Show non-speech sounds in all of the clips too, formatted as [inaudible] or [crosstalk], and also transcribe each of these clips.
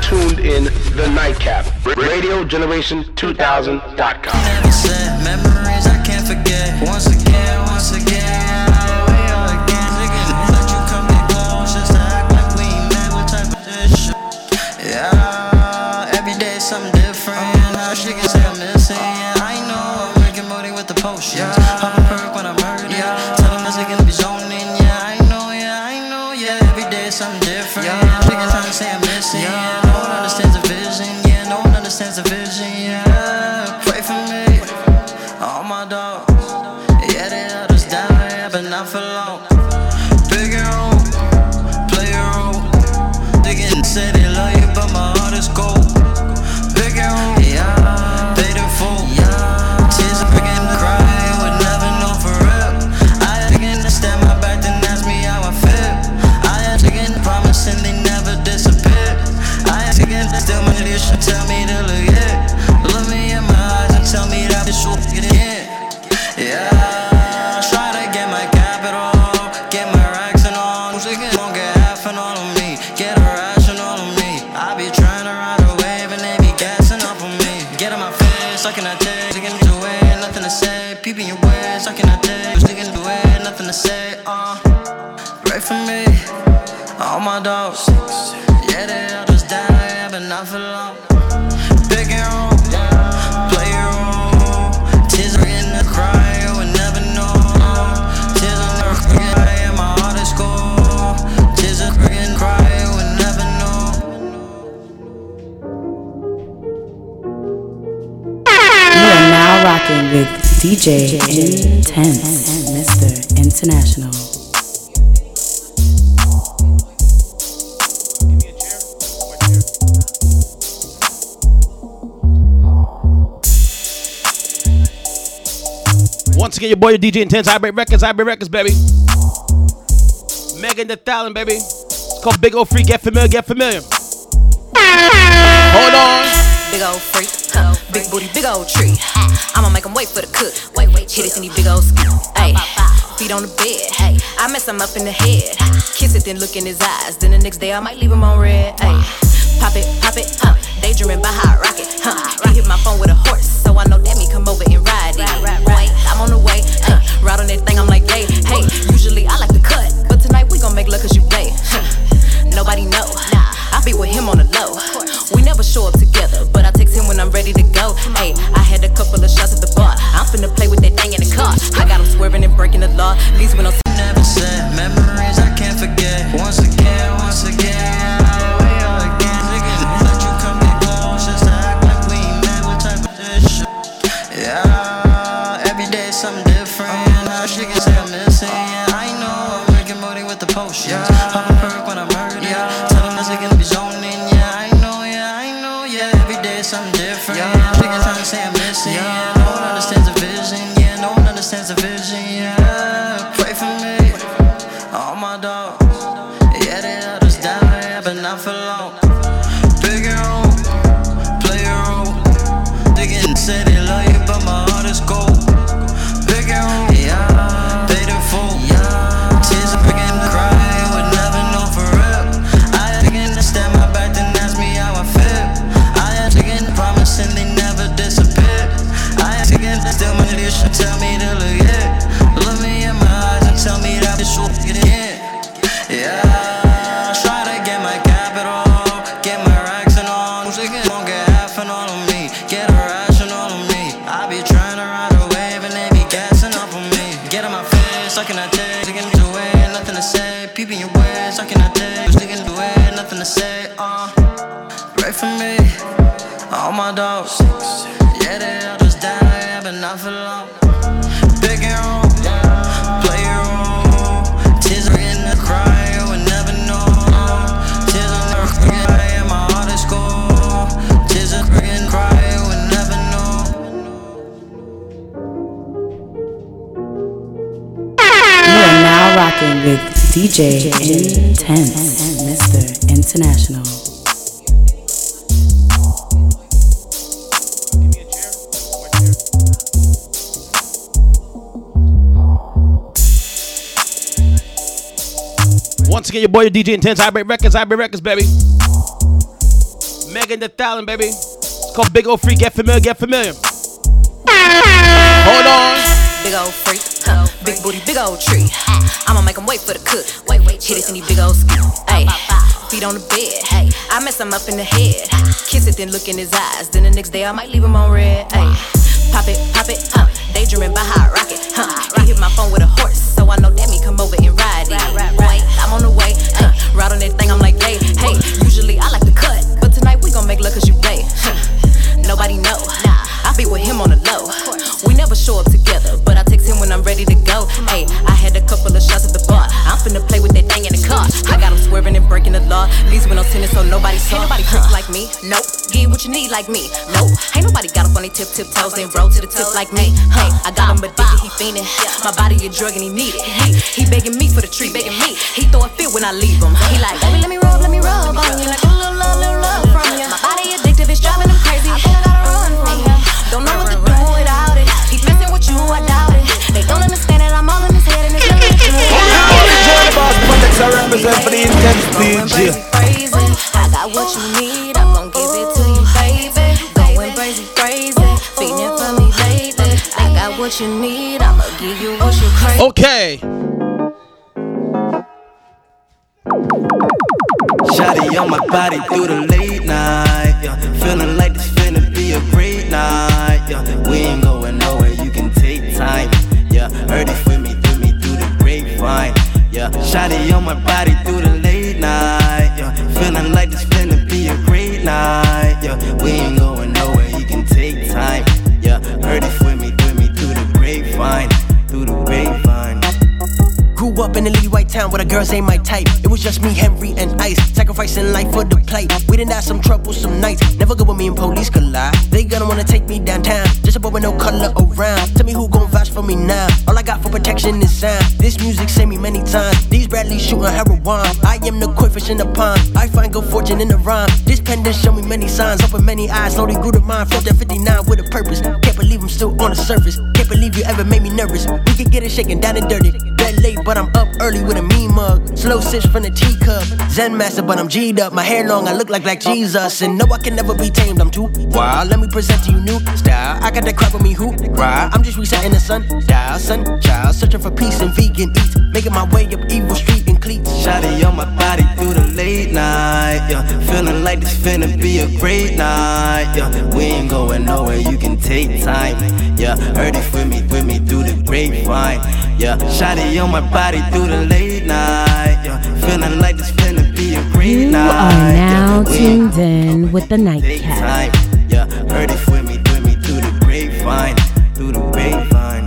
tuned in the Nightcap, RadioGeneration2000.com. DJ Intense, Mr. International. Once again, your boy, your DJ Intense, Hybrid records, Hybrid records, baby. Megan the Stallion, baby. It's called Big Old Freak. Get familiar, get familiar. Hold on. Big Old Freak. Huh. Big booty, big old tree. I'ma make him wait for the cook. Wait, wait, hit it in these big old skin. Ayy, feet on the bed. Ayy, I mess him up in the head. Kiss it, then look in his eyes. Then the next day I might leave him on red. Ayy, pop it, pop it, huh? Daydreaming by how I rock it, huh? I hit my phone with a horse, so I know that me come over and ride it. Wait, I'm on the way, uh, ride on that thing. I'm like, hey, hey. Usually I like to cut, but tonight we gon' make love cause you play. Huh. Nobody know. I be with him on the low. We never show up together, but I 10 when I'm ready to go. Hey, I had a couple of shots at the bar. I'm finna play with that thing in the car. I got them swerving and breaking the law. At least when I'm. Never said memories I can't forget. Once again. DJ, Intense, Mr. International. Once again, your boy your DJ Intense, Hybrid Records, Hybrid Records, baby. Megan the Stallion, baby. It's called Big O Freak. Get familiar, get familiar. Hold on. Big O Freak. Huh big booty, big old tree. I'ma make 'em wait for the cook. Wait, wait, hit it in these big old skis. Ayy, feet on the bed. Hey, I mess him up in the head. Kiss it, then look in his eyes. Then the next day I might leave him on red. Ayy, pop it, pop it, huh? Daydreaming by hot rocket, huh? He hit my phone with a horse, so I know that me come over and ride it. Wait, I'm on the way, huh? Ride on that thing, I'm like, hey, hey. Usually I like to cut, but tonight we gon' make love 'cause you play. Huh. Nobody know. I be with him on the low. We never show up together, when I'm ready to go. Hey, I had a couple of shots at the bar. I'm finna play with that thing in the car. I got him swerving and breaking the law. These windows tinted so nobody saw. Ain't nobody freak like me. Nope. Get what you need like me. Nope. Ain't nobody got up on their tip tip toes and roll to the tip like me. Hey, I got him addicted, he fiending. My body a drug and he need it. He, he begging me for the treat, begging me. He throw a fit when I leave him. He like, baby, let me rub, let me rub on you. Like I represent for the intense DJ. crazy, crazy. I got what you need, I'm gon' give it to you, baby. Going crazy, crazy. Feeding for me, baby. I got what you need, I'ma give you what you crave. Okay. Shotty on my body through the late night. Yeah. Feeling like this finna be a great night. Yeah. We ain't going nowhere, you can take time. Yeah. Heard it with me, through me through the grapevine. Yeah. Shotty on my body through the late night. Yeah. Feeling like this finna be a great night. Yeah. We ain't going nowhere, you can take time. Yeah. Heard it with me, through me through the grapevine. Through the grapevine. Grew up in white town where the girls ain't my type. It was just me, Henry, and Ice. Sacrificing life for the plate. We didn't have some troublesome nights. Never good when me and police collide. They gonna wanna take me downtown. Just a boy with no color around. Tell me who gon' vouch for me now. All I got for protection is sound. This music saved me many times. These Bradleys shooting heroin. I am the koi fish in the pond. I find good fortune in the rhyme. This pen done show me many signs. Open many eyes, slowly grew mind. Felt that 59 with a purpose. Can't believe I'm still on the surface. Can't believe you ever made me nervous. We can get it shaken down and dirty. Late, but I'm up early with a mean mug. Slow sips from the teacup. Zen master, but I'm G'd up. My hair long, I look like Black Jesus. And no, I can never be tamed. I'm too wild. Let me present to you new style. I got that crap with me who ride. I'm just resetting the sun. Dial, sun, child. Searching for peace and vegan eats. Making my way up evil street and cleats. Shotty on my body through the late night, yeah. Feeling like this finna be a great night, yeah. We ain't going nowhere, you can take time, yeah. Heard it with me, with me through the grapevine, yeah. Shotty on my body through the late night, yeah. Feeling like this finna be a great You night. are now yeah. Tuned ain't going in with the you can take Nightcap. time, Yeah, heard it with me, with me through the grapevine, through the grapevine.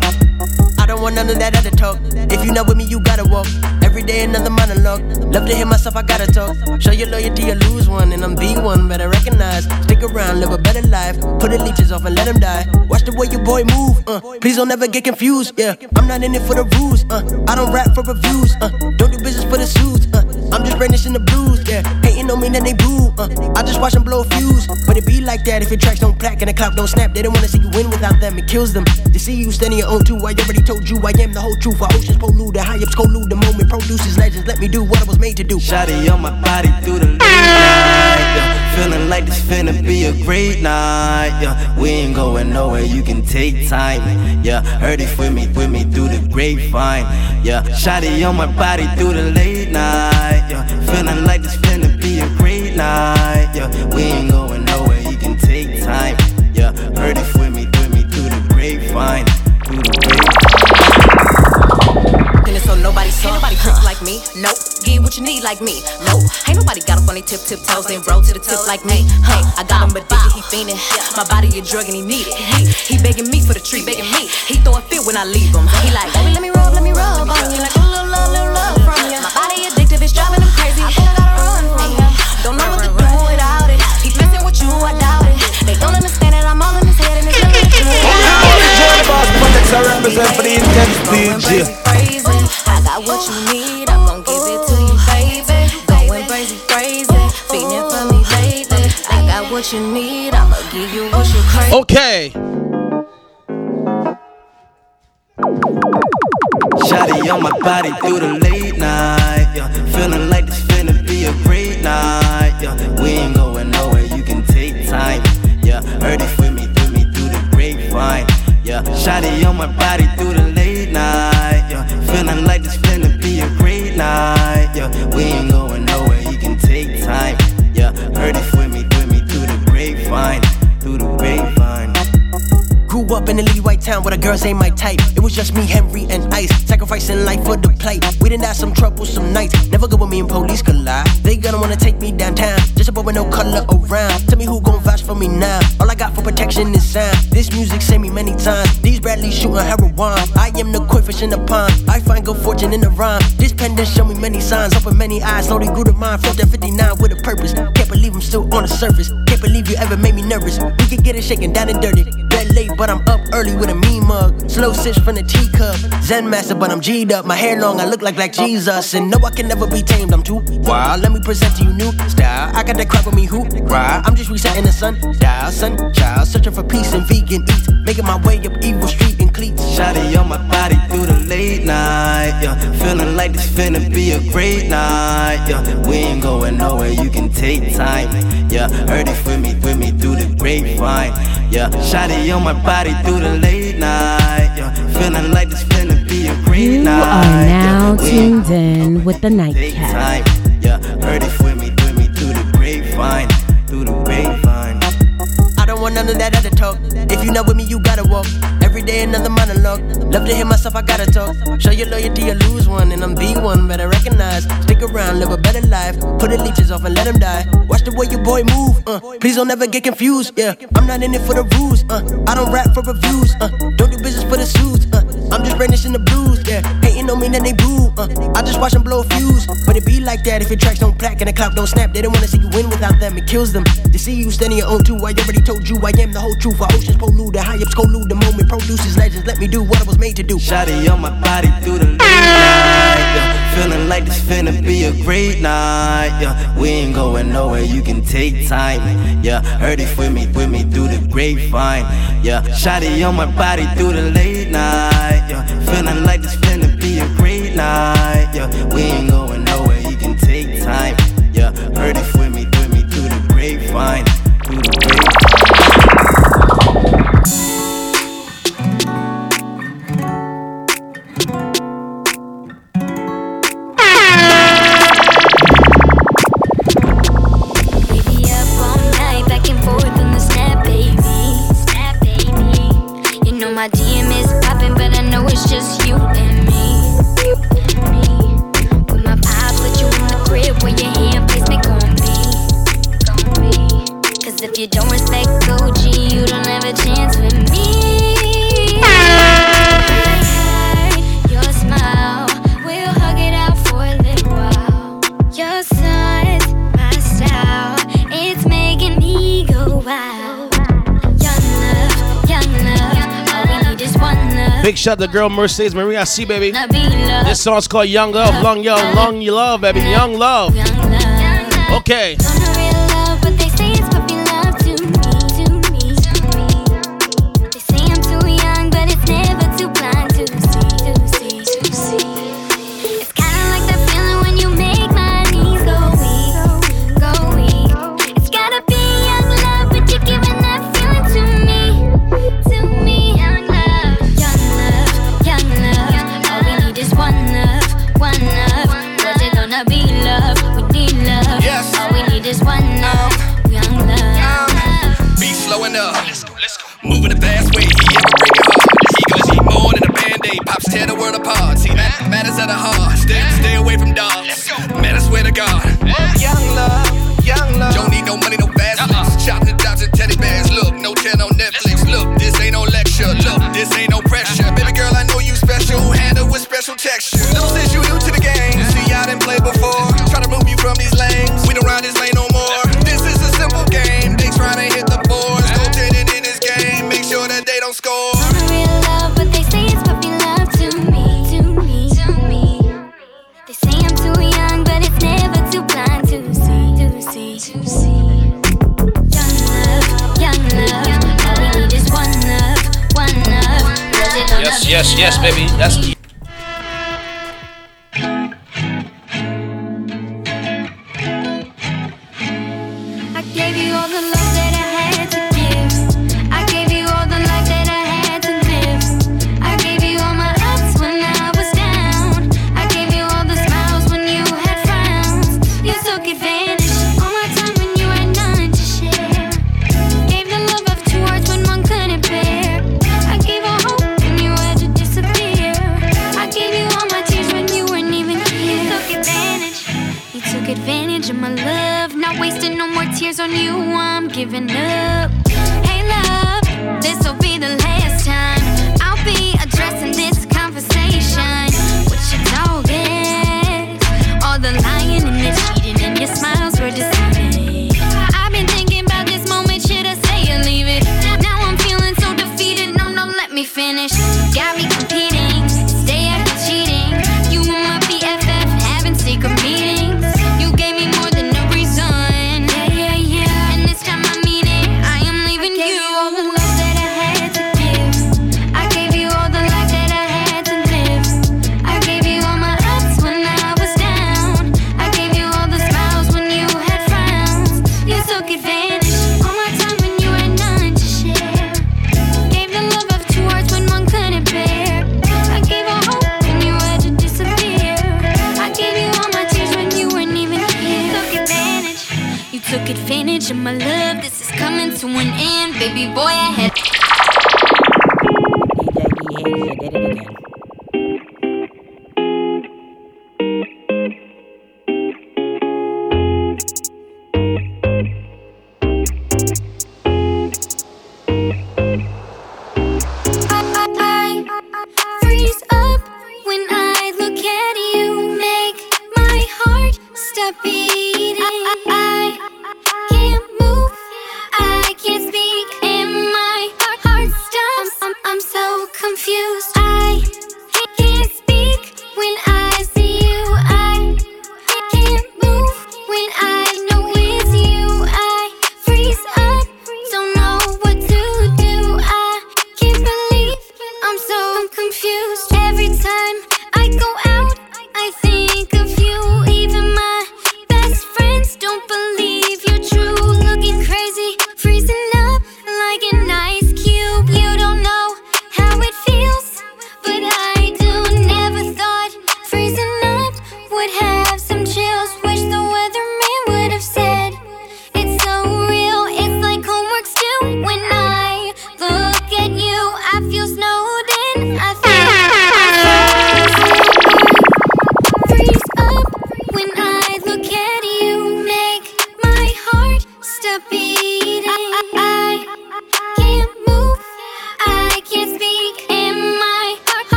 I don't want none of that other talk. If you not with me, you gotta walk. Every day another monologue. Love to hear myself, I gotta talk. Show your loyalty or lose one, and I'm the one. Better recognize. Stick around, live a better life. Put the leeches off and let them die. Watch the way your boy move. Uh. Please don't ever get confused. Yeah, I'm not in it for the rules. Uh. I don't rap for reviews. Uh. Don't do business for the suits. Brandishing the blues. Yeah, hating on me, then they boo. Uh. I just watch them blow a fuse. But it be like that if your tracks don't plaque and the clock don't snap. They don't wanna see you win without them. It kills them. To see you standing your own too. I already told you I am the whole truth. Our oceans polluted, high ups collude. The moment produces legends. Let me do what I was made to do. Shotty on my body through the late night. Feeling like this finna be a great night. Yeah. We ain't going nowhere, you can take time. Yeah. Heard it with me, with me through the grapevine. Yeah. Shotty on my body through the late night. Yeah. Feeling like this finna be a great night. Yeah. We ain't going nowhere, you can take time. Yeah. Heard it with me, with me through the grapevine. Through the grapevine. And so nobody saw. Nobody freak like me. Nope. Get what you need like me. Nope. Ain't nobody got up on their tip tip toes and roll to the tip like me. Hey, I got him addicted, he fiending. My body a drug and he need it. He, he begging me for the treat, begging me. He throw a fit when I leave him. He like, baby, let me rub, let me rub on you. Like a little love, little love from what you need, I'll give you what you crave. Okay. Shotty on my body through the late night. Yeah. Feeling like this finna be a great night. Yeah. We ain't going nowhere, you can take time. Yeah, heard it with me, through me, through the grapevine. Yeah, shotty on my body through the late night. Yeah, feeling like this finna be a great night. Yeah, we ain't up in a little white town where the girls ain't my type. It was just me, Henry, and Ice. Sacrificing life for the play. We didn't have some troublesome nights. Never good when me and police collide. They gonna wanna take me downtown. Just above with no color around. Tell me who gon' vouch for me now. All I got for protection is sound. This music saved me many times. These Bradleys shooting heroin. I am the koi fish in the pond. I find good fortune in the rhyme. This pen done show me many signs. Open many eyes, slowly grew the mind. Felt that 59 with a purpose. Can't believe I'm still on the surface. Can't believe you ever made me nervous. We can get it shaken down and dirty. Late, but I'm up early with a mean mug. Slow sips from the teacup. Zen master, but I'm G'd up. My hair long, I look like Black Jesus. And no, I can never be tamed. I'm too wild. Let me present to you new style. I got that crap with me who ride. I'm just resetting the sun dial, sun child. Searching for peace and vegan eats. Making my way up evil street cleats. Shawty on my body through the late night. Yeah, feeling like this finna be a great night. Yeah, we ain't going nowhere, you can take time. Yeah, heard it with me, with me through the grapevine. Yeah, shawty on my body through the late night. Yeah, feeling like this finna be a great You night. are now yeah, tuned in with the Nightcap. time. Yeah, heard it with me, with me through the grapevine, want none of that other talk. If you not with me, you gotta walk. Every day another monologue. Love to hear myself, I gotta talk. Show your loyalty or lose one, and I'm the one. Better recognize. Stick around, live a better life. Put the leeches off and let them die. Watch the way your boy move. Uh, please don't ever get confused. Yeah, I'm not in it for the rules. Uh, I don't rap for reviews. Uh, don't do business for the suits. Uh, I'm just brandishing the blues. Yeah, hating on me, then they boo. Uh, I just watch them blow a fuse. But it be like that if your tracks don't plaque and the clock don't snap. They don't wanna see you win without them. It kills them. To see you standing your own too. I already told you I am the whole truth. Our oceans polluted, high ups collude. The moment produces legends. Let me do what I was made to do. Shotty on my body through the late night. Yeah. Feeling like this finna be a great night. Yeah. We ain't going nowhere, you can take time. Yeah, heard it with me, with me through the grapevine. Yeah, Shotty on my body through the late night. Yeah, feeling like this finna night. Yeah, we ain't going Big shout to girl Mercedes Maria C, baby. Not be love, This song's called Young Love, Long Young, Long You Love, baby. Young love. Okay. The world apart. See, matters at the heart. Stay, stay away from dogs. Let's. Man, I swear to God. Young love, young love. Don't need no money, no fast uh Chopping the dots and teddy bears. Look, no chair, no Netflix. Look, this ain't no lecture. Look, this ain't no pressure. Baby girl, I know you special. Handle with special texture. Little sis, you new to the game. See, I didn't play before. Yes, baby. That's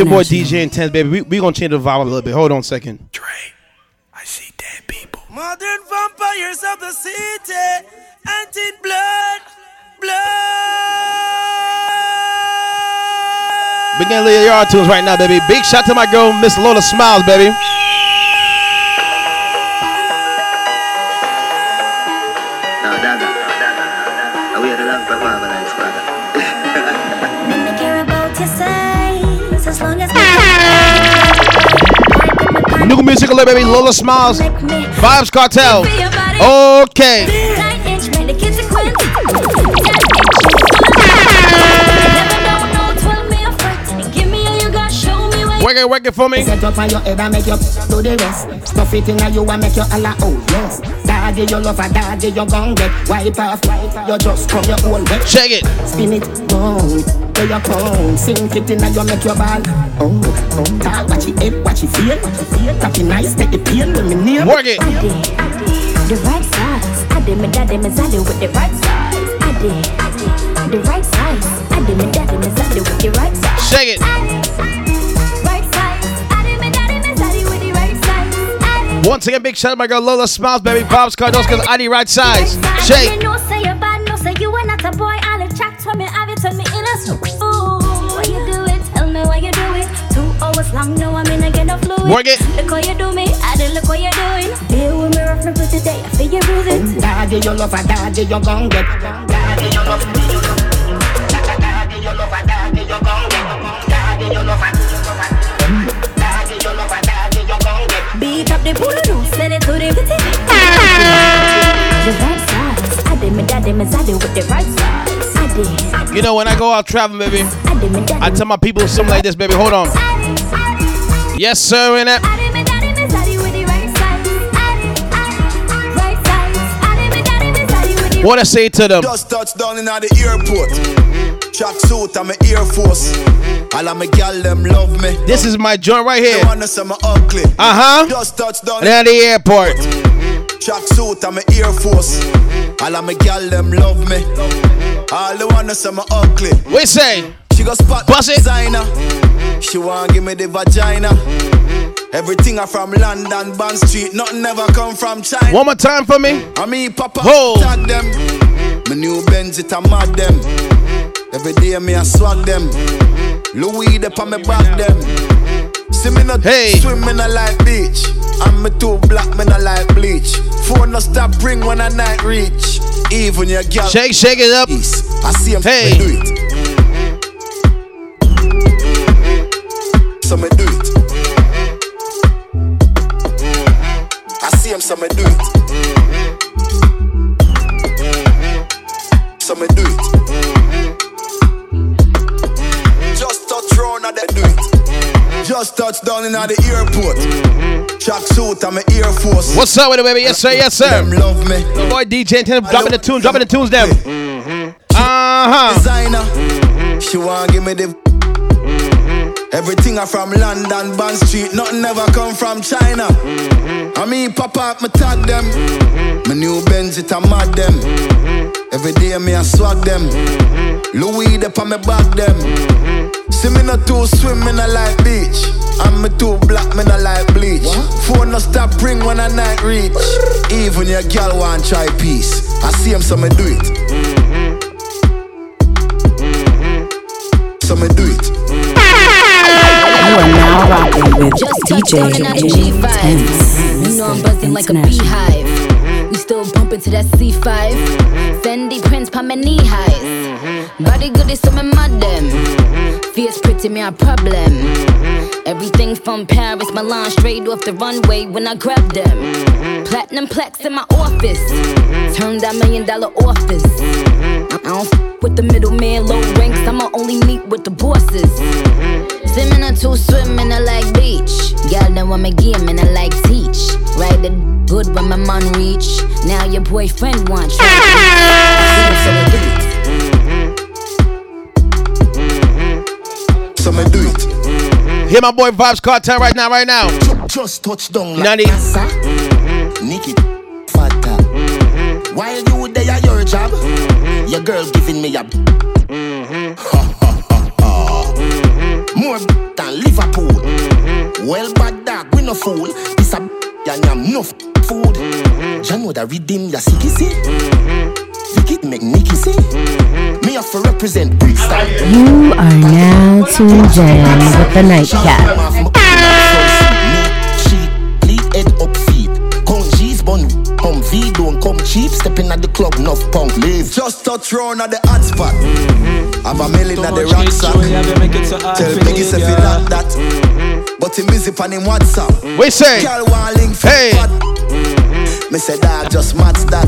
your boy DJ Intense, baby. We're we going to change the vibe a little bit. Hold on a second. Dre, I see dead people. Modern vampires of the city, and in blood, blood. Begin to your tunes right now, baby. Big shout to my girl, Miss Lola Smiles, baby. New music little baby. Lola Smiles. Vibes Cartel. Okay. Nine inch made the kids a quint. Give me all you got, show me what Work it, work it for me. Set up on your head and make you do the rest. Stuff it in you and make you oh yes. Daddy, you love a daddy, you gon' get wipe off, wipe off. You just come your whole wet. Check it. Spin it do your pound. Sink it in you make your ball. Oh, oh, talk, watch it head, watch it feel. Tap it nice, take the pain when me near. Work it. I did, I did the right size. I did my daddy, my zaddy with the right size. I did, I did the right size. I did my daddy, my zaddy with the right size. Check it. Right size. I did daddy, my zaddy with the right size. Once again, big shout out to my girl Lola Smiles, baby. Vibes Cartel, because I need right size. Shake. Long, now I'm in again, no fluid. Work it. Look how you do me, I did look what you're doing. Here with me, rough and put today, I feel you bruising. Mm, daddy, you love a daddy, you gon' get. Mm, daddy, you love a daddy, you love a daddy, you love a daddy, you gon' get. Daddy, you love a daddy, you love a daddy, you gon' get. Beat up the pool, no, send it to the city. The right size, I did me daddy, me zaddy with the right size. You know, when I go out traveling, baby, I did me daddy. I tell my people something like this, baby. Hold on. Yes, sir, in it. I did me daddy, me zaddy with the right size. I did, I did, right size. I did me daddy, me zaddy with the What I say to them? Just touched down in the airport. Mm-hmm. Track suit, I'm a Air Force. Mm-hmm. All of my gal them love me. This is my joint right They here. wanna say me ugly. Uh huh. Just touched down And at the airport. Mm-hmm. Track suit, I'm a Air Force. All of my gal them love me. All they wanna say me ugly. We say. She go spot Bust it. designer. She want give me the vagina. Mm-hmm. Everything I from London, Bond Street. Nothing ever come from China. One more time for me. I mean, Papa, Ho. tag them. Mm-hmm. My new Benz, it a mad them. Mm-hmm. Every day me swag them. Louis up on me back them. See me not Hey. swim in a like beach. I'm me too black, me not like bleach. Phone no stop ring when a night reach. Even your girl. Shake, shake it up. Peace. I see him Hey. do it. So me do it. Mm-hmm. Mm-hmm. So me do it. Mm-hmm. Just touch round and they do it. Just touch down in the airport. Track suit, I'm Air Force. What's up with it, baby? Yes, sir. Yes, sir. Them love me. The boy DJ Ten dropping the tunes, dropping the tunes, them. Uh huh. Designer. She want give me the. Everything I from London, Bond Street. Nothing ever come from China. Mm-hmm. I mean, pop up, me tag them. Mm-hmm. My new Benz, it a mad them. Mm-hmm. Every day me a swag them. Louis up on me back them. See me not too swim, me not like beach. I'm me too black, me not like bleach. Phone no stop ring when I night reach. Even your girl want try peace. I see him, so me do it. So me do it. You are now rocking with Just DJ G5. Intense. You know I'm buzzing like a beehive. We still bumping to that C5. Fendi prints pa my knee highs. Body good is some mad them. Fierce pretty me a problem. Everything from Paris, Milan, straight off the runway when I grab them. Platinum plex in my office. Turn that million dollar office. I don't with the middleman, low ranks. I'ma only meet with the bosses. Mm-hmm. Swimming a two swimming a like beach. Girl, then want me game and I like teach. Ride the good when my man reach. Now your boyfriend wants you. So I do it. So me do it. Mm-hmm. Hear my boy Vibes Cartel right now, right now. Just touch down like your girl giving me a ha ha ha ha. More than Liverpool. Mm-hmm. Well, bad dog, we no fool. This a and am no food. Mm-hmm. Know that redeem your sicky see. Vicky mm-hmm. make Nicky see. Me have to represent Brixton. You are now tuned in with the Nightcap. Head up feet. Count G's bun. Come V don't come cheap. Stepping at the club, enough punk leave. Just touch round at the hot spot. Have a million at the rucksack. Tell Biggie if you like that. But but him busy on him WhatsApp. We say, Girl want link for Hey. Me say that just match that.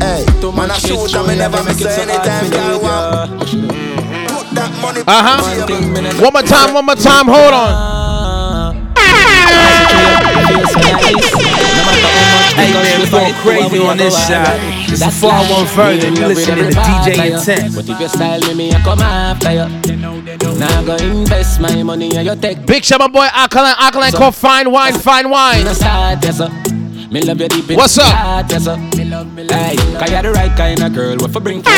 Hey, man I shoot and me never miss anytime girl want. Put that money. Uh huh. One more time, one more time. Hold on. [laughs] Hey man, we going crazy on this side. It's a far one further. You listening to DJ Intense. But if you style me, me I come after you. Now go invest my money and you take. Big shout my boy Alkaline, Alkaline called Fine Wine, Fine Wine. No start, yes, sir. Me love you deep in What's up? heart, yes, sir. Me love, me love. Hey, cause you're the right kind of girl. What for bring? [laughs]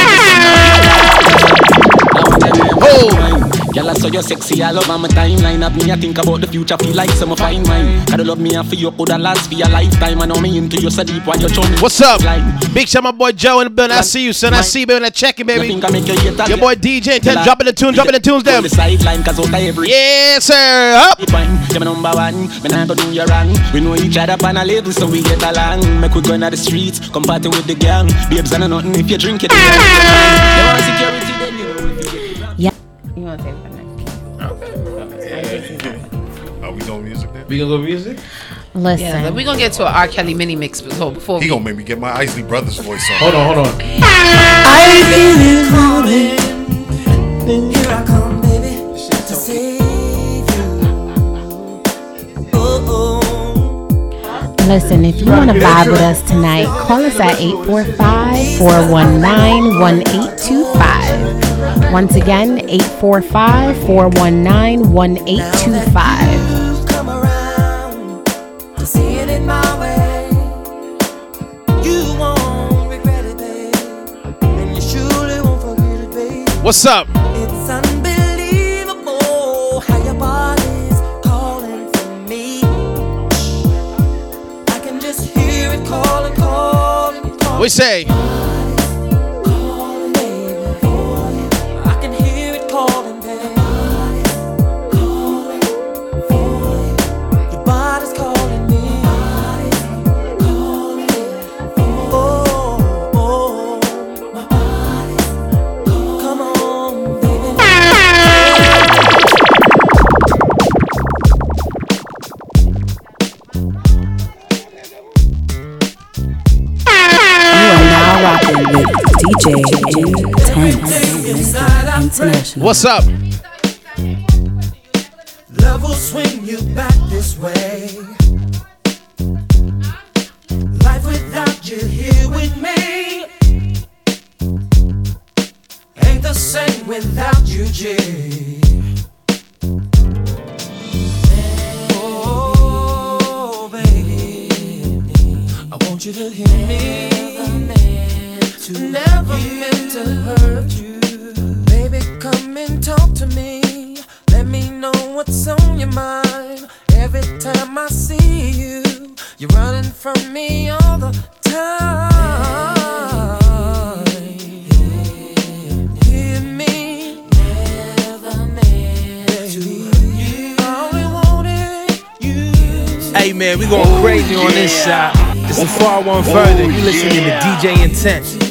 Oh. Girl, I saw you sexy all over my timeline. Have me, I think about the future, feel like some of fine wine. Gotta love me and for you, coulda last for your lifetime. I know me into you so deep while you show me. What's up? Big shout my boy Joe the building. I see you, son. I see you, baby. I check it, baby. You think I make you Your boy DJ Intense, dropping the tunes, dropping the tunes, them. The sideline, cause out every. Yes, sir. Up. You're my number one, me nah go do you wrong. We know each other on a level, so we get along. Make we go inna the streets, come party with the gang. Babes, I know nothing if you drink it. You want security, You want to say it Are we doing music then? We gonna go music? Listen. Yeah, but we're gonna get to an R. Kelly mini mix before before He we gonna make me get my Isley Brothers voice on. Hold on, hold on. I feel it coming. Here I come, Listen, if you want to vibe with us tonight, call us at 845 419 1825. Once again, 845 419 1825. Come around We say, International. what's up? Love will swing you back this way. Life without you here with me ain't the same without you, G. Oh, baby, I want you to hear me. Never meant to hurt you. And talk to me. Let me know what's on your mind. Every time I see you, you're running from me all the time. Hear me. Never meant to you. I only wanted you. Hey man, we going crazy on this side. It's a far one further. You listening to DJ Intense.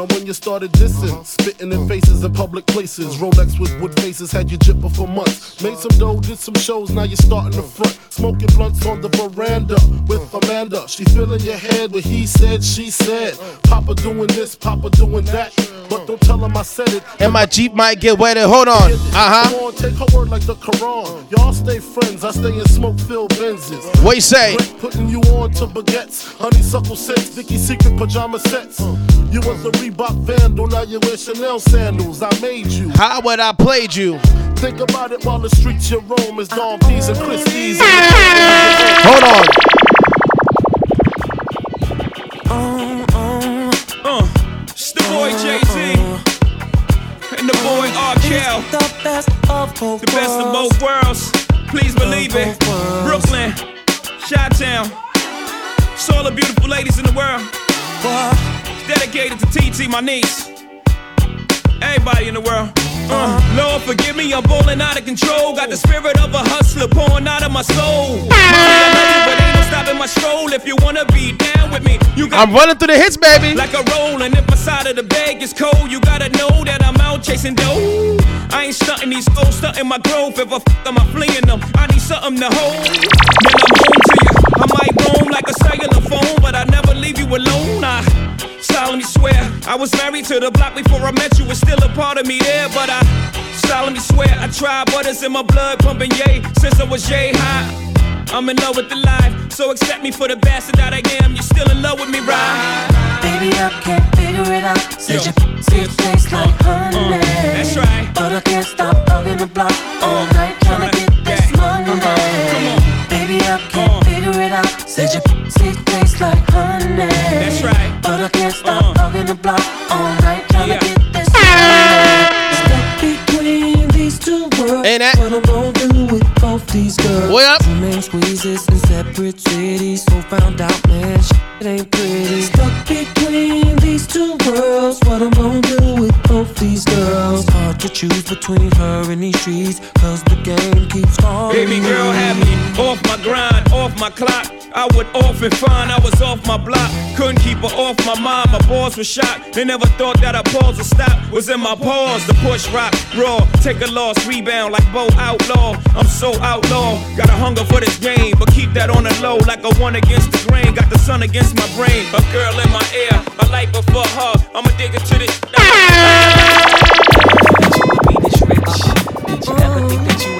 On when you started dissing. Spitting in faces in public places. Rolex with wood faces had you jipping for months. Made some dough, did some shows, now you're starting the front. Smoking blunts on the veranda with Amanda. She filling your head with he said, she said. Papa doing this, Papa doing that. But don't tell him I said it. And my Jeep might get wetted. Hold on. Uh huh. take her word like the Quran. Y'all stay friends, I stay in smoke filled Benzes. What you say? Putting you on to baguettes, honeysuckle scents, Vicky Secret pajama sets. You was a Reebok vandal, now you wear Chanel sandals. I made you. How would I played you? Think about it while the streets you roam is Don P's and Christie's. Hold on. Uh, it's the boy Jay Z and the boy R. Kel. The best of both The best of both worlds. Please believe it. Brooklyn, Chi Town, all the beautiful ladies in the world. It's dedicated to TT, my niece. Everybody in the world. Uh, Lord, forgive me, I'm balling out of control. Got the spirit of a hustler pouring out of my soul. Mommy, I love you, but ain't no stopping my stroll. If you wanna be down with me, you got I'm running through the hits, baby. like a roll, and if my side of the bag is cold, you gotta know that I'm out chasing dough. I ain't stunting these goals, stunting my growth. If I f them, I'm fleeing them. I need something to hold. Then I'm home to you. I might roam like a cellular phone, but I never leave you alone. I solemnly swear I was married to the block before I met you. Was still a part of me there, but I solemnly swear I tried, but it's in my blood pumping yay since I was yay high. I'm in love with the life, so accept me for the bastard that I am. You're still in love with me, right? Baby, I can't figure it out. Said your pussy tastes like uh, uh, honey. That's right. But I can't stop hugging the block all uh, night trying to get this money. Uh-huh, Baby, I can't figure it out. Said your pussy tastes like honey. That's right. But I can't stop hugging the block all night trying to get this. Stuck between these two worlds. Ain't that? These girls? What up? Two main squeezes in separate cities. So found out, man, shit ain't pretty. Stuck between these two worlds. What I'm gonna do with both these girls? Hard to choose between her and these streets. Cause the game keeps calling. Baby girl had me off my grind, off my clock. I would often find I was off my block. Couldn't keep her off my mind. My balls were shot. They never thought that a pause would stop. Was in my paws. The push rock raw. Take a loss, rebound like Bo Outlaw. I'm so outlaw. Got a hunger for this game, but keep that on the low like a one against the grain. Got the sun against my brain. A girl in my ear. A light before her. I'm addicted to this. Did you ever think that you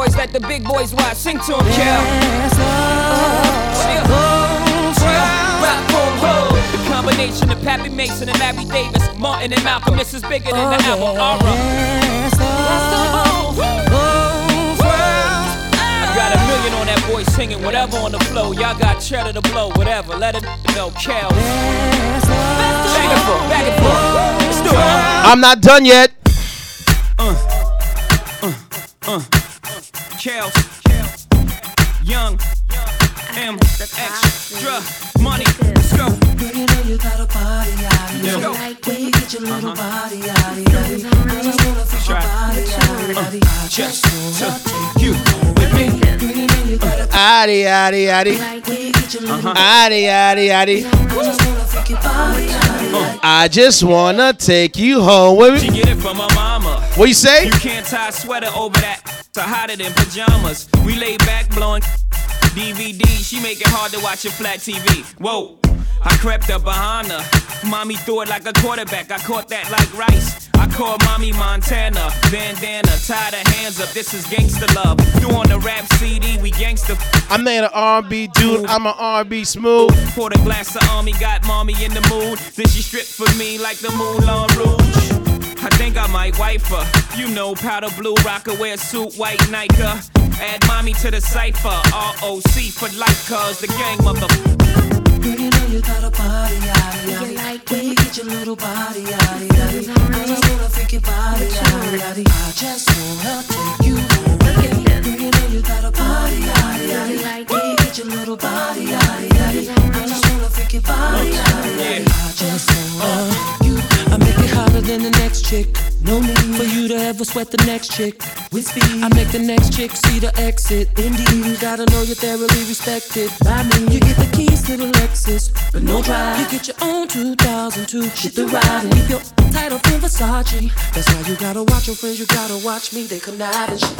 boys that the big boys watch. Sing to him, Kel. Rock. The combination of Pappy Mason and Larry Davis, Martin and Malcolm. This is bigger than the album Aura. I got a million on that boy singing whatever on the flow. Y'all got cheddar to blow, whatever. Let it know, Kel. Back and forth, back and forth. Let's do it. I'm not done yet. Uh, uh, Kels, Young, M, extra money. Let's go. Girl, You know you got a body, yaddy, Let's go. yaddy. You get your little body, yaddy, yaddy. I just wanna feel your body, yaddy, yaddy. I just wanna take you with me. You know you got a Addy, addy, addy. where you get your little Addy, addy, addy. I just wanna feel your body, yaddy, yaddy. I just wanna take you home with She me. get it from my mama. What you say? You can't tie a sweater over that. So hotter than pajamas. We lay back blowing DVD. She make it hard to watch a flat TV. Whoa. I crept up behind her. Mommy threw it like a quarterback. I caught that like rice. I called mommy Montana. Bandana, tied her hands up. This is gangster love. You on the rap CD, we gangster. I'm not an R&B dude. I'm an R&B smooth. Poured the glass of army, got mommy in the mood. Then she stripped for me like the Moulin Rouge. I think I might wife her. You know, powder blue rocker, wear suit, white Nike. Add mommy to the cipher. ROC for life, cause the gang mother. Girl, you know you got a body, yaddy, yaddy. Where you get your little body, yaddy, yaddy. I just wanna feel your body, yaddy, yaddy. I just wanna take you home. Girl, you know you got a body, yaddy, yaddy. Where you get your little body, yaddy, yaddy. I just wanna feel your body, yaddy, next chick. No need for you to ever sweat the next chick. With speed, I make the next chick see the exit. Indeed, you gotta know you're thoroughly respected by me. You get the keys to the Lexus, but no drive. You get your own 2002. Shit the ride and your title in Versace. That's why you gotta watch your friends. You gotta watch me. They connive and shit.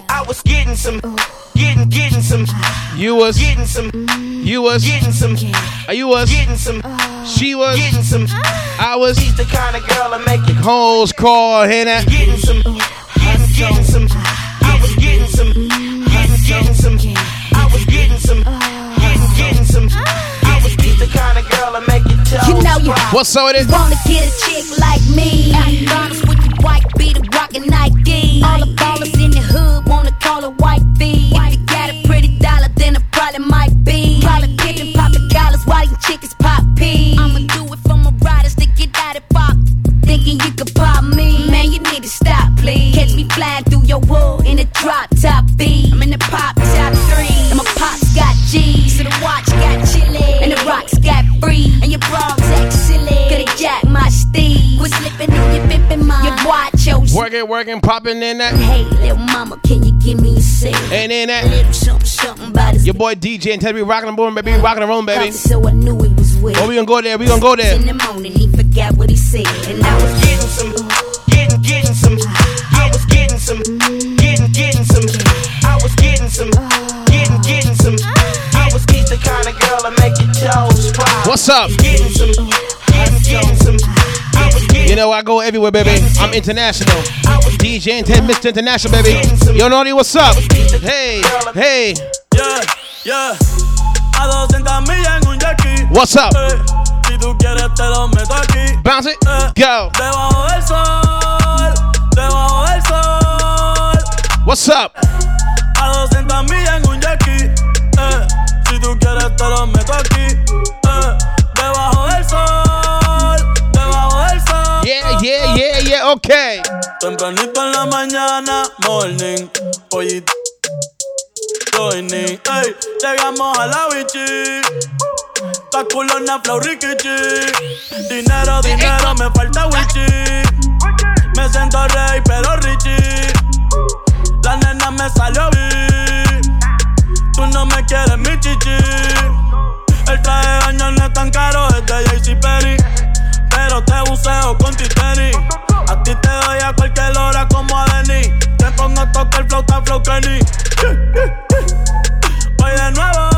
Getting, getting, getting. I was getting some, getting, getting some. You was, getting some, you was, getting some. Are you was, getting some. she was, getting some. I was. She's the kind of girl that make it. Hoes call, hear that? Getting some, getting, getting some. I was getting some, getting, getting some. I was getting some, getting, getting some. I was she's the kind of girl that make it. You know you What's up with it? Wanna get a chick like me? Bottles Working, working, popping in that. Hey, little mama, can you give me a sip? And in that. Little something, something about his Your boy DJ and Teddy rocking the boom, baby, rocking the room, baby. So I knew he was with. Oh, we gonna go there, we gonna go there. In the morning, he forgot what he said, and I was getting some, getting, getting some. I was getting some, getting, getting some. I was getting some, getting, getting some. I was she's the kind of girl that make your toes pop. What's up? Getting some, getting, getting You know I go everywhere, baby. I'm international. DJ Intense, Mr. International, baby. Yo, Naughty, what's up? Hey, hey. Yeah, yeah. A 200 millas en un jetski. What's up? Eh, si tú quieres te lo meto aquí. Bounce it. Eh, Go. Debajo del sol, debajo del sol. What's up? A 200 millas en un. Eh, si tú quieres te lo meto aquí. Okay. Tempranito en la mañana, morning. Pollito. Ey, llegamos a la bichi. Ta culona, flow, rikichi. Dinero, dinero, me falta wichi. Me siento rey, pero richie. La nena me salió bien. Tú no me quieres, mi chichi. El traje de baño no es tan caro, es de JC Perry. Pero te buceo con titeri. A ti te doy a cualquier hora como a Denny. Te pongo a tocar flauta, flow Kenny. Voy de nuevo.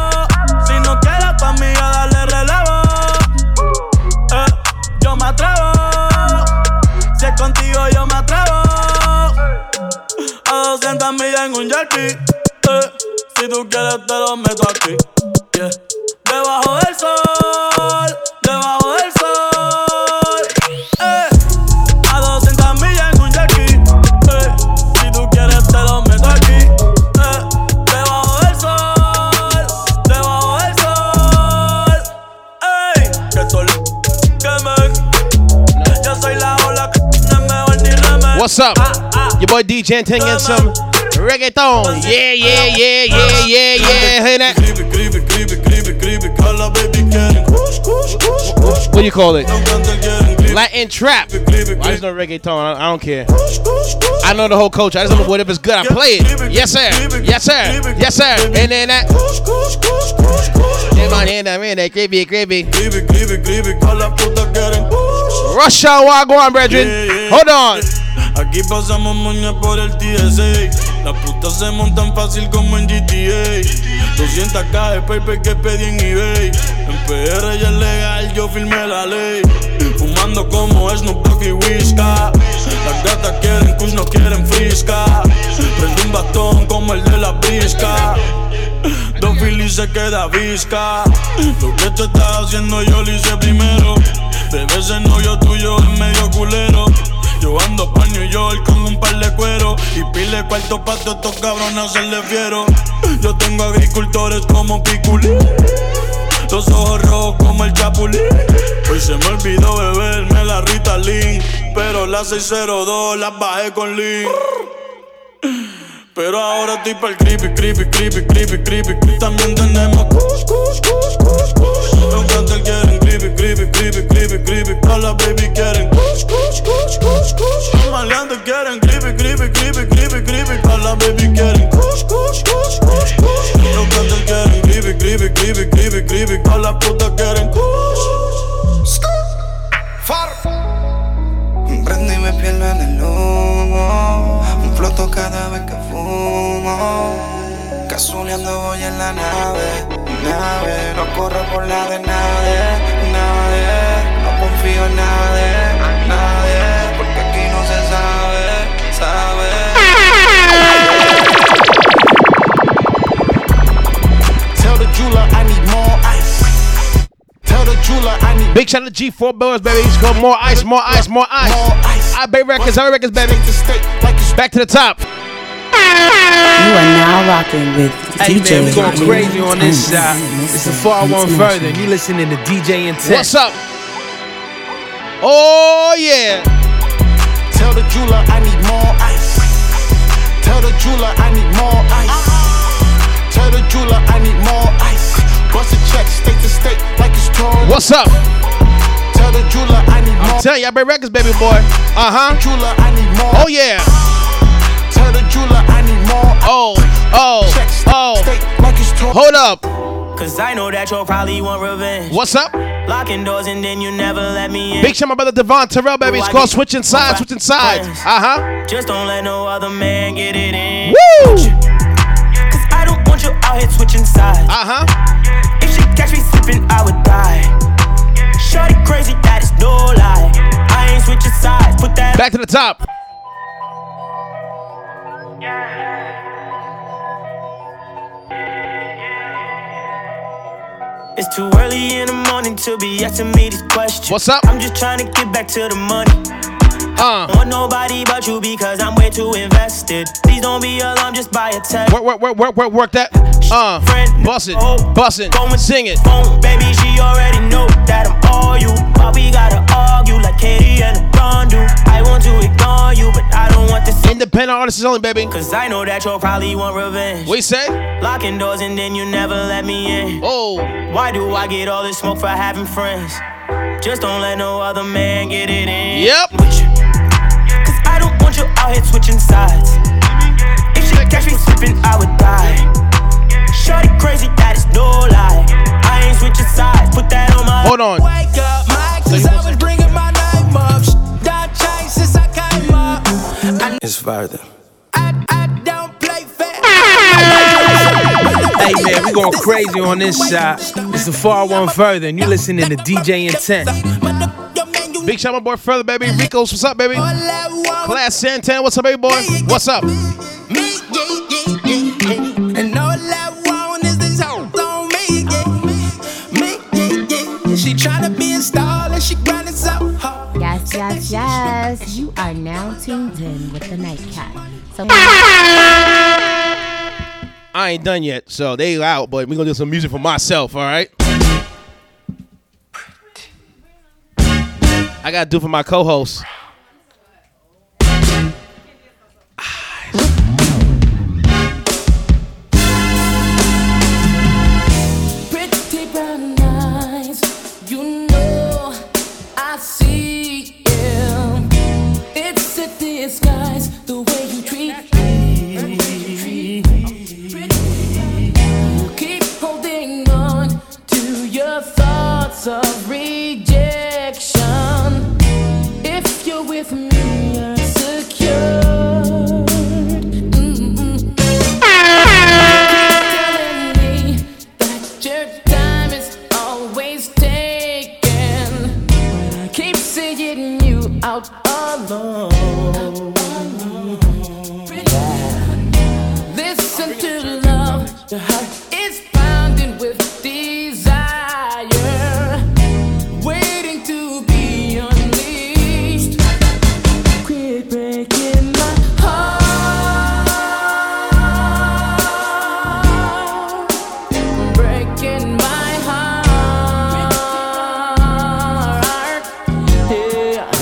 Si no quieres tu amiga, dale relevo. Eh, yo me atrevo. Si es contigo, yo me atrevo. A 200 millas en un jackie. Eh, si tú quieres, te lo meto aquí. Debajo del sol, debajo What's up? Your boy DJ Ting and some reggaeton. Yeah, yeah, yeah, yeah, yeah, yeah. Hey, that. What do you call it? Latin trap. Well, I just know reggaeton. I, don't care. I know the whole culture. I just don't know what if it's good. I play it. Yes, sir. Yes, sir. Yes, sir. And then that. Yeah, man, yeah, man, that creepy, creepy. Rush hour, wagwan, brethren. Hold on. Aquí pasamos moña por el TSA. Las putas se montan fácil como en GTA. 200k de paper que pedí en eBay. En PR ya es legal, yo firmé la ley. Fumando como Snoop Dogg y Whisca. Las gatas quieren kush, no quieren frisca. Prende un bastón como el de la brisca. Don Philly se queda visca. Lo que tú estás haciendo yo lo hice primero. Bebé, ese novio tuyo es medio culero. Yo ando pa' New York con un par de cuero Y pile cuarto pa' todos estos cabrones hacerle fiero Yo tengo agricultores como Piculín Los ojos rojos como el chapulín. Hoy se me olvidó beberme la Ritalin. Pero la 602 las bajé con Lean. Pero ahora estoy pa'l creepy, creepy, creepy, creepy, creepy. También tenemos kush, kush, kush, kush, kush. Los cantantes quieren creepy, creepy, creepy, creepy, creepy. Todas las baby quieren kush, kush, kush, kush, kush. Maleantes quieren creepy, creepy, creepy, creepy, creepy. Todas las baby quieren kush, kush, kush, kush, kush. Los cantantes quieren creepy, creepy, creepy, creepy, creepy. Todas las putas quieren kush. Far. Prendo y me pierdo en el humo. Un floto cada vez que fumo. Casuleando voy en la nave, nave. No corro por la de nadie, nadie. No confío en nadie. Tell the jeweler I need Big shout out to G4 Bills, baby. He's got more ice, more ice, more ice. I Bay Records, I Records, baby. Back to the top. You are now rocking with Hey DJ man, we going crazy on this Intense. side. It's a far one further, you listening to DJ Intense. What's up? Oh yeah. Tell the jeweler I need more ice. Tell the jeweler I need more ice. Tell the jeweler I need more ice. Bust a check state to state like it's torn. What's up? Tell the jeweler I need more. I'm telling you, I Bay Records, baby boy. Uh huh. Jeweler I need more. Oh yeah. Tell the jeweler I need more. Oh, oh, oh. like it's torn. Hold up. Cause I know that you'll probably want revenge. What's up? Locking doors and then you never let me in. Big shout out my brother Devon Terrell, baby. It's called Switching Sides, Switching Sides. Uh huh. Just don't let no other man get it in. Woo! Out here switching sides. Uh huh. If she catch me slipping, I would die. Shorty crazy, that is no lie. I ain't switching sides. Put that Back to the top. It's too early in the morning to be asking me these questions. What's up? I'm just trying to get back to the money. Uh. Don't want nobody but you because I'm way too invested. Please don't be alarmed, just buy a text. Work, work, work, work, work, work that. Uh. Friend, Bust it. Bust it. Sing it. phone, baby, she already know that I'm all you. But we gotta argue like Katie and LeBron do. I want to ignore you, but I don't want this. Independent artists only, baby. Cause I know that you'll probably want revenge. We say? Locking doors and then you never let me in. Oh. Why do I get all this smoke for having friends? Just don't let no other man get it in. Yep. With you. Cause I don't want you out here switching sides. If she catch me slipping, I would die. Shorty crazy, that is no lie. I ain't switching sides. Put that on my. Hold on. Wake up, Mike, cause I was bringing my name up. Done changed since I came up. I, It's further. I don't play fair. Hey man, we going crazy on this side. It's the far one further, and you listening to DJ Intense. Big shout out my boy Further, baby. Rico's, what's up, baby? Class Santana, what's up, baby boy? What's up? With the Nightcap. So [laughs] I ain't done yet, so they out, but we gonna do some music for myself, all right? I gotta do for my co-host.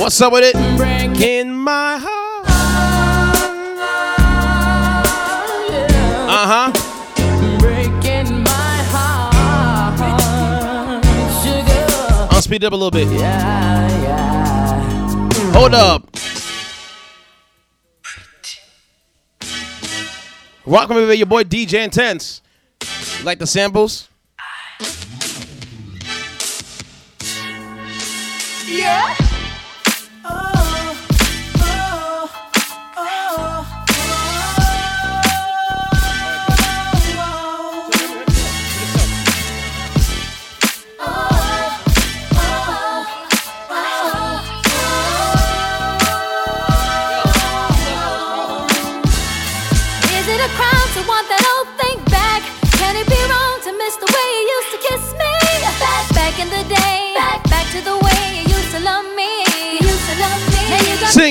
What's up with it? Breaking my heart. Uh huh. Breaking my heart, sugar. I'll speed it up a little bit. Yeah, yeah. Hold up. Welcome me with your boy DJ Intense. You like the samples? Yeah.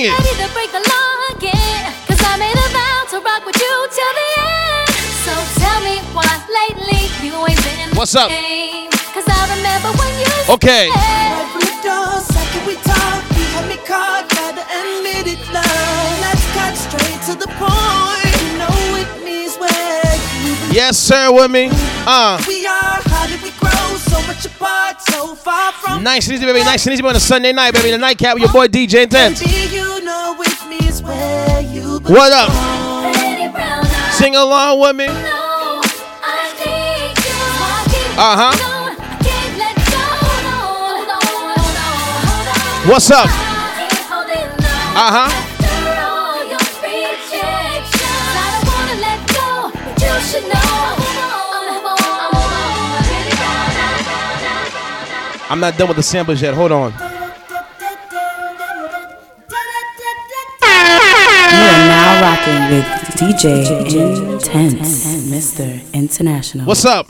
You got Sing ready to break the law again. Cause I made a vow to rock with you till the end. So tell me why lately you ain't been What's up? the same. Cause I remember when you Okay. Right from the door, second we talk, you had me caught, gotta admit it now. Let's cut straight to the point. You know it means where you Yes, sir, with me. Uh. we are. How Nice and easy, baby. Nice and easy on a Sunday night, baby. The nightcap with your boy DJ Intense. Baby, you know it means where you What up? Sing along with me. Uh huh. What's up? Uh huh. I'm not done with the samples yet. Hold on. You are now rocking with DJ Intense, Mr. International. What's up?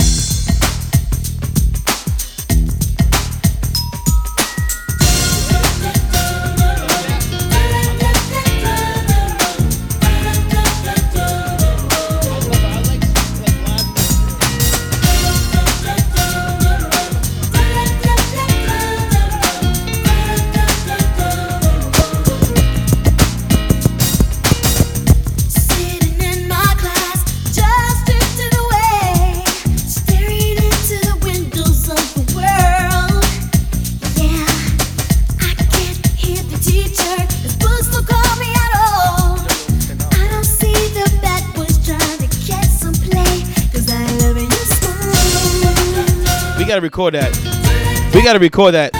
Record that. We gotta record that.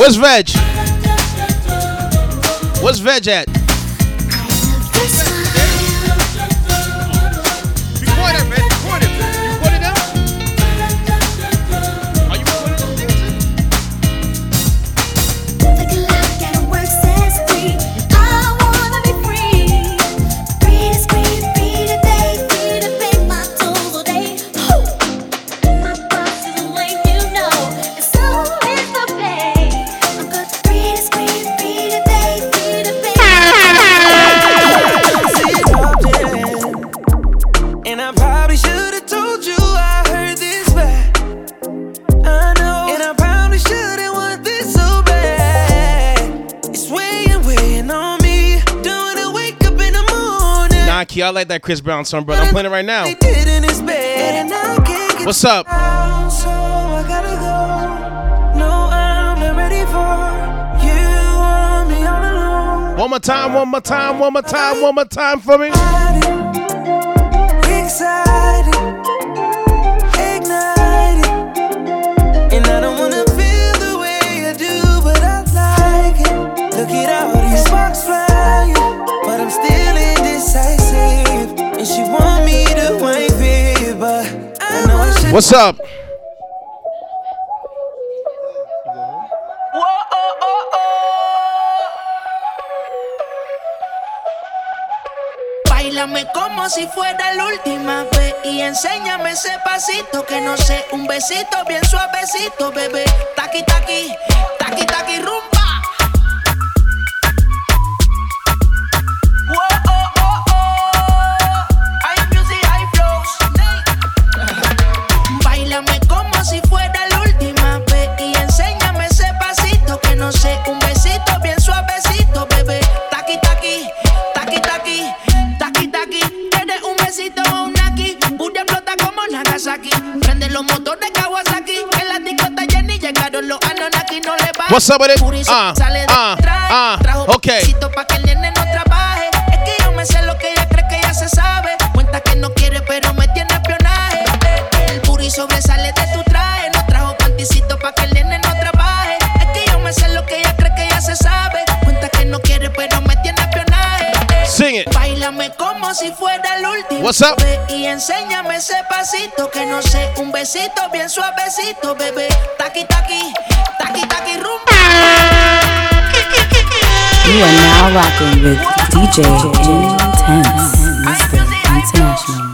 Where's Veg? Where's Veg at? Key, I like that Chris Brown song, bro. I'm playing it right now. Did in his bed and I can't get What's up? down, so I gotta go. No, I'm not ready for you. Want me all alone. One more time, one more time, one more time, one more time for me. Excited, What's up? Báilame como si fuera la última vez y enséñame ese pasito que no sé, un besito bien suavecito, bebé. Taqui taqui, taqui taqui rumba. What's up with it? Ah, ah, ah. trajo Okay. besito pa' que el nene no trabaje. Es que yo me sé lo que ella cree que ya se sabe. Cuenta que no quiere, pero me tiene espionaje. El puri sobresale de tu traje. No trajo panticito pa' que el nene no trabaje. Es que yo me sé lo que ella cree que ya se sabe. Cuenta que no quiere, pero me tiene espionaje. Sing it. Bailame como si fuera el último. What's up? Y enséñame ese pasito que no sé, un besito bien suavecito, bebé. Taqui taqui. You are now rocking with DJ Intense, Mr. International.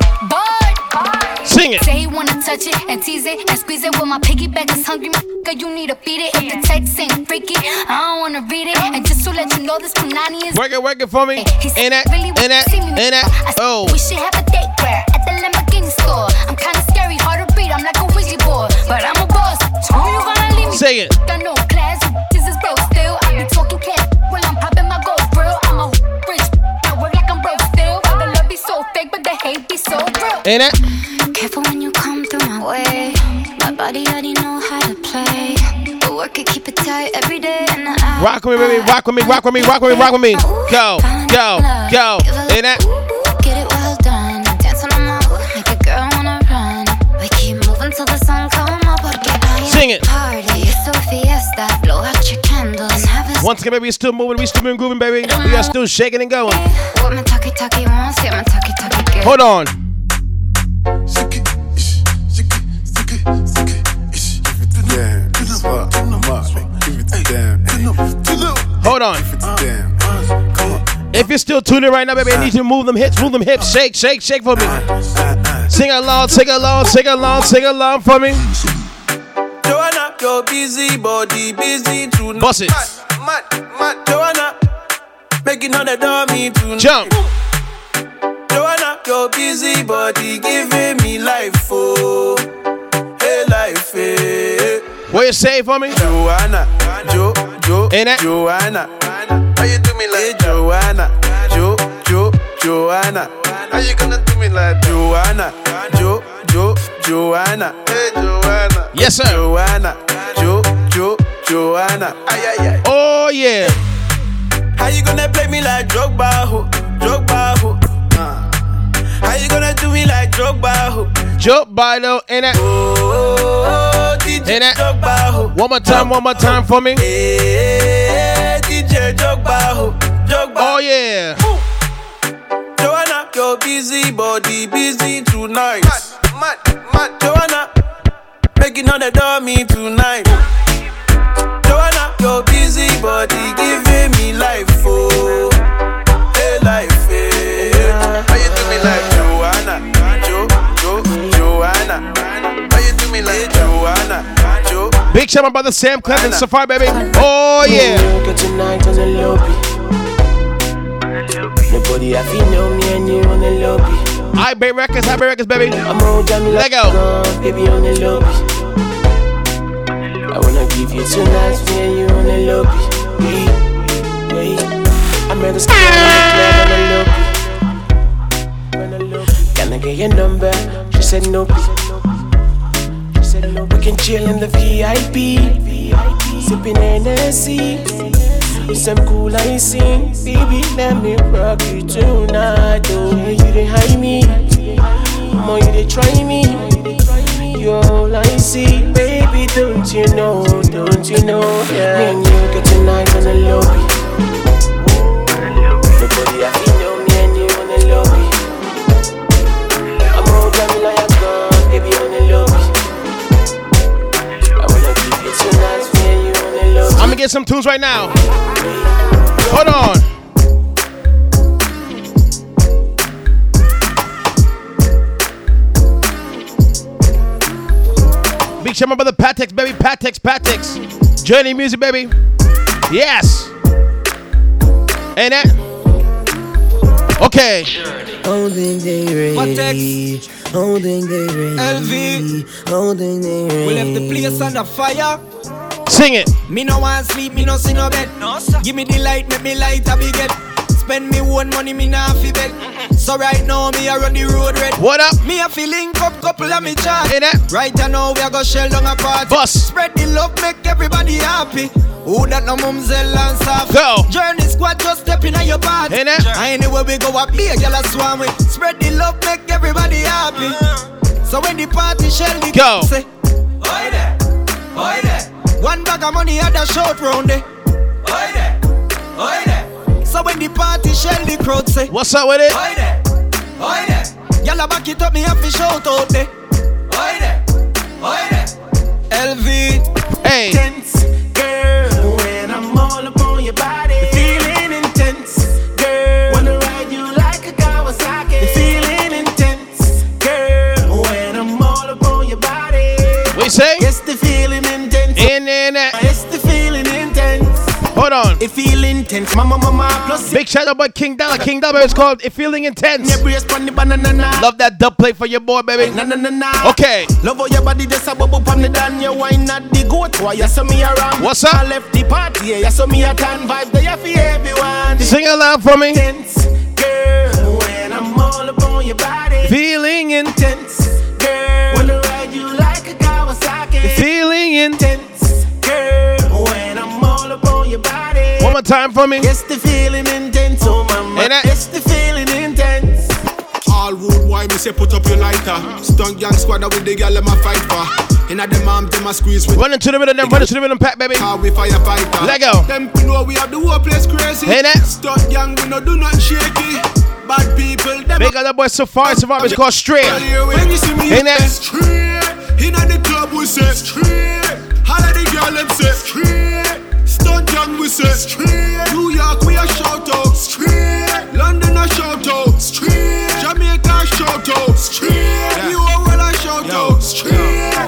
Sing it. Say he wanna touch it and tease it and squeeze it. When my piggyback is hungry, motherfucker, you need to feed it. If the text ain't freaky, I don't wanna read it. And just to let you know, this Punani is. Work it, work it for me. In that, in that, in that. Oh. We should have a date where at the Lamborghini store. I'm kinda scary, hard to read. I'm like a Ouija board, but I'm Say it. Got no class, this is broke still. I be talking cat when I'm popping my gold grill. I'm a rich, I work like I'm broke still. The love be so fake, but the hate be so real. In that. Careful when you come through my way. My body already know how to play. But work it, keep it tight every day. And I Rock with me, baby. Rock with me, rock with me, rock with me, rock with me. Go, go, go. In that. get it well done. Dance on my make a girl wanna run. We keep moving till the sun come up. Sing it. Once again, baby, we still moving, we still moving, grooving, baby. We are still shaking and going. What my talkie talkie wants, yeah, my talkie talkie get. Hold on. Hold on. If you're still tuning right now, baby, I need you to move them hips, move them hips, shake, shake, shake for me. Sing along, sing along, sing along, sing along for me. Joanna, your busy body busy tonight. Bust it. Mad, mad, mad. Joanna, making all the dummy tonight. Jump. Joanna, your busy body giving me life, oh, hey life, hey. What you say for me? Joanna, Jo, Jo, Joanna. How you do me like hey, Joanna, Jo, Jo, Joanna? How you gonna do me like Joanna, Jo, Jo, Joanna? Hey Joanna. Yes, sir. Joanna, Jo, Jo, Joanna. Ay, ay, ay. Oh, yeah. How you gonna play me like Drogba, ho? Drogba, ho? Uh. How you gonna do me like Drogba, ho? Jump by though, in that. Oh, DJ In that. Drogba, ho? One more time, one more time for me. Hey, DJ Drogba, ho? Drogba. Oh, yeah. Joanna, your busy body busy tonight. Mad, mad, mad. Joanna, making all the dummy tonight. Joanna, your busy body giving me life, oh, hey life, hey. How you do me like Joanna, Jo, Jo, Joanna? How you do me like Joanna, Jo? Big shout out, my brother Sam Clemens, Safari, baby. Oh, yeah. Get tonight on the lobby. Nobody have you know me and you on the lobby. I Bay Records, I Bay Records, baby. I'm all done Let go. baby on the lobby. I wanna give you two nights, and you on the lobby. Wait, wait. I met a the club on the lobby. Can I get your number? She said no. She said no. We can chill in the VIP, sipping NSC. Some cool I sing, baby. Let me rock you tonight. Oh, you didn't hide me. More you they try me. You all I see, baby. Don't you know? Don't you know? Yeah. Me and you get tonight on the lobby. Nobody have to know me and you on the lobby. I'm all driving like a gun, baby on the lobby. I wanna give you two me and you on the lobby. I'm gonna get some tunes right now. Hold on. Big shout my brother Patex, baby. Patex, Patex. Journey music, baby. Yes. Ain't that. Okay. Holding they ready. Holding they ready. LV. Holding they ready. We left the place on the fire. Sing it. Me no want sleep, me no see no bed. No, sir. Give me the light, make me light a big head. Spend me one money, me nah fi beg. So right now me a run the road red. What up? Me a feeling up couple of me chat. Hey, that. Right now we a go shell down a party. Bus. Spread the love, make everybody happy. Who that no mumsel and soft? Go. Journey squad just stepping on your part. Hey, now. Anywhere we go, a girl a swarm with. Spread the love, make everybody happy. So when the party shell the Go. say, Oi there, oi there. One bag of money the short round there. Oi there, oi there. So when the party shell the crowd say, What's up with it? Oi there, oi there. Y'all back it up, me have to shout out there. Oi there, oi there. LV, Hey. tense girl. When I'm all up on your body, feeling intense, girl. Wanna ride you like a Kawasaki, feeling intense, girl. When I'm all up on your body, you say? Intense, mama, mama, plus Big shout out by King Dollar. King Dollar is called It Feeling Intense. your brace pon the banana. Love that dub plate for your boy, baby. Na na na na. Okay. Love how your body just a bubble pon the dan. You wine not the goat. Why you saw me around? What's up? I left the party. Yeah, you saw me a can vibe. There for everyone. Sing it loud for me. Intense girl. When I'm all up on your body. Feeling. Intense girl. Wanna ride you like a Kawasaki. Feeling. Intense girl. When I'm all up on your body. One more time for me. Yes, the feeling intense, oh mama. Ain't that- Yes, the feeling intense. All rude boy, me say put up your lighter. Stunt gang squad with the girl them a fight for. Inna them arm, them a squeeze with. Running to the rhythm, then running to the rhythm, pack, baby. Car we firefighter. Let go. Them know we have the whole place crazy. Hey, that. Stunt gang, we no do nothing shaky. Bad people, them. Big up that boy Safari. Safari is called Straight. When you see me, Hey, that. straight. Inna the club we say straight. All of the girl them say straight. Stunt gang we say straight. New York we a shout out Street. London a shout out Street. Jamaica a shout out straight. You all will a shout out straight.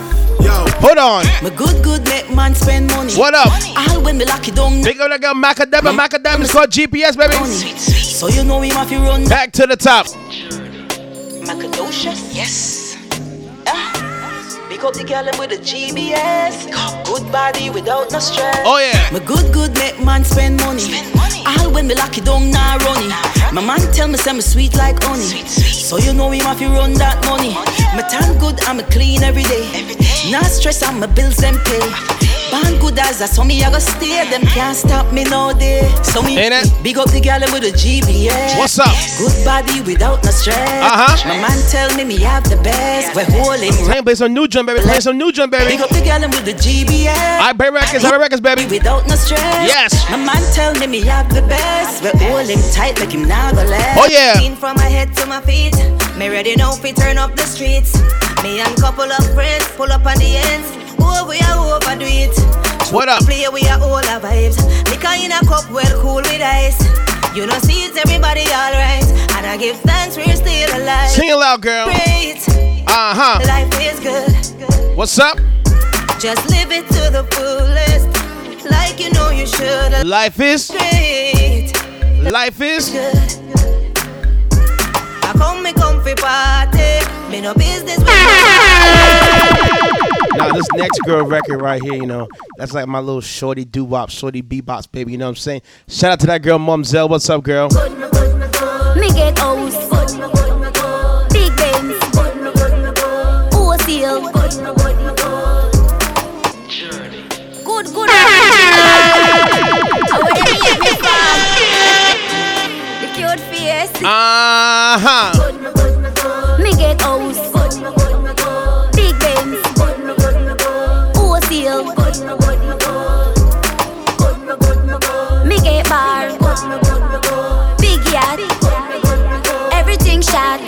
Yo. Hold on. My good, good make man spend money. What up? All when me lock it down. Big up that girl Macadam. Macadam is called GBS, baby. So you know him if you run. Back to the top. Macadocious, yes. Ah. Big up the girl with a GBS. Good body without no stress. Oh, yeah. My good, good make man spend money. All when me lock it down, nah running. My man tell me say me sweet like honey. So you know him if you run that money. My tan good and me clean every day. Every day. Nah stress on my bills them pay. Band good as I saw me, I go stay. Them can't stop me no day. So me Ain't it? big up the girl with the GBS. What's up? Good body without no stress. Uh-huh. My man tell me me have the best. We're holding. Play some new jump, baby. Play some new jump, baby. Big up the girl with the GBS. I pay records, I records, baby. Without no stress. Yes. My man tell me me have the best. We're holding tight, make him now go left. Oh, yeah. Clean from my head to my feet. Me ready now fi turn up the streets. Me and couple of friends pull up on the ends. We are overdo it. What up? Play we are all our vibes. Liquor in a cup, well cool with ice. You know, see it's everybody alright. And I give thanks we're still alive. Sing it loud, girl. Great. Uh huh. Life is good. What's up? Just live it to the fullest. Like you know you should. Life is. Great. Life is. Good. I come me comfy party. Me no business with [laughs] Now this next girl record right here, you know, that's like my little shorty doo wop, shorty bebops, baby. You know what I'm saying? Shout out to that girl, Mumzell. What's up, girl? Me get house. Big Benz. Wholesale. Good, good. [laughs] The cute face. Uh huh. Me get house. Me get bar. Big yacht. Everything shot.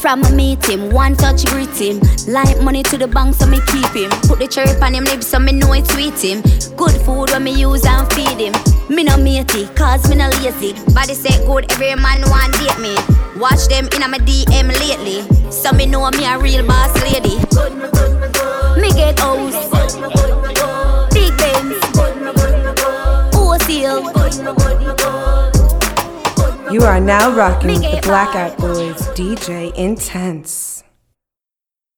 From a meet him, one touch greet him. Like money to the bank, so me keep him. Put the cherry on him lips, so me know it sweet him. Good food when me use and feed him. Me no matey, cause me no lazy. Body say good, every man want date me. Watch them in a my DM lately. So me know me a real boss lady. Me get house. Big Benz. You are now rocking with the Blackout Boys, DJ Intense.